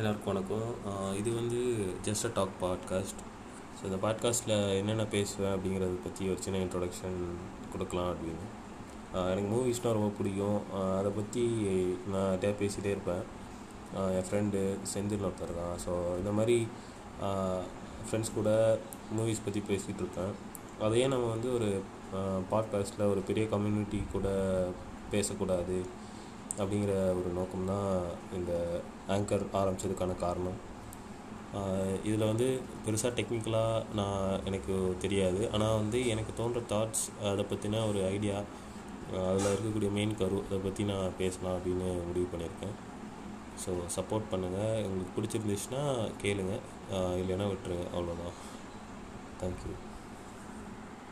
எல்லாருக்கும் வணக்கம். இது வந்து just a talk podcast so இந்த பாட்காஸ்ட்டில் என்னென்ன பேசுவேன் அப்படிங்கிறத பற்றி ஒரு சின்ன இன்ட்ரொடக்ஷன் கொடுக்கலாம் அப்படின்னு. எனக்கு மூவிஸ்னால் ரொம்ப பிடிக்கும். அதை பற்றி நான் நிறையா பேசிகிட்டே இருப்பேன். என் ஃப்ரெண்டு செந்தில் ஒருத்தர் தான். ஸோ இந்த மாதிரி ஃப்ரெண்ட்ஸ் கூட மூவிஸ் பற்றி பேசிகிட்டு இருப்பேன். அதையே நம்ம வந்து ஒரு பாட்காஸ்ட்டில் ஒரு பெரிய கம்யூனிட்டி கூட பேசக்கூடாது. அப்படிங்கிற ஒரு நோக்கம் தான் இந்த ஆங்கர் ஆரம்பித்ததுக்கான காரணம். இதில் வந்து பெருசாக டெக்னிக்கலாக நான் எனக்கு தெரியாது. ஆனால் வந்து எனக்கு தோன்ற தாட்ஸ் அதை பற்றின ஒரு ஐடியா அதில் இருக்கக்கூடிய மெயின் கரு அதை பற்றி நான் பேசலாம் அப்படின்னு முடிவு பண்ணியிருக்கேன். ஸோ சப்போர்ட் பண்ணுங்கள் உங்களுக்கு பிடிச்சிருந்துச்சுன்னா கேளுங்கள் இல்லைன்னா விட்டுருங்க. அவ்வளோதான் தேங்க்யூ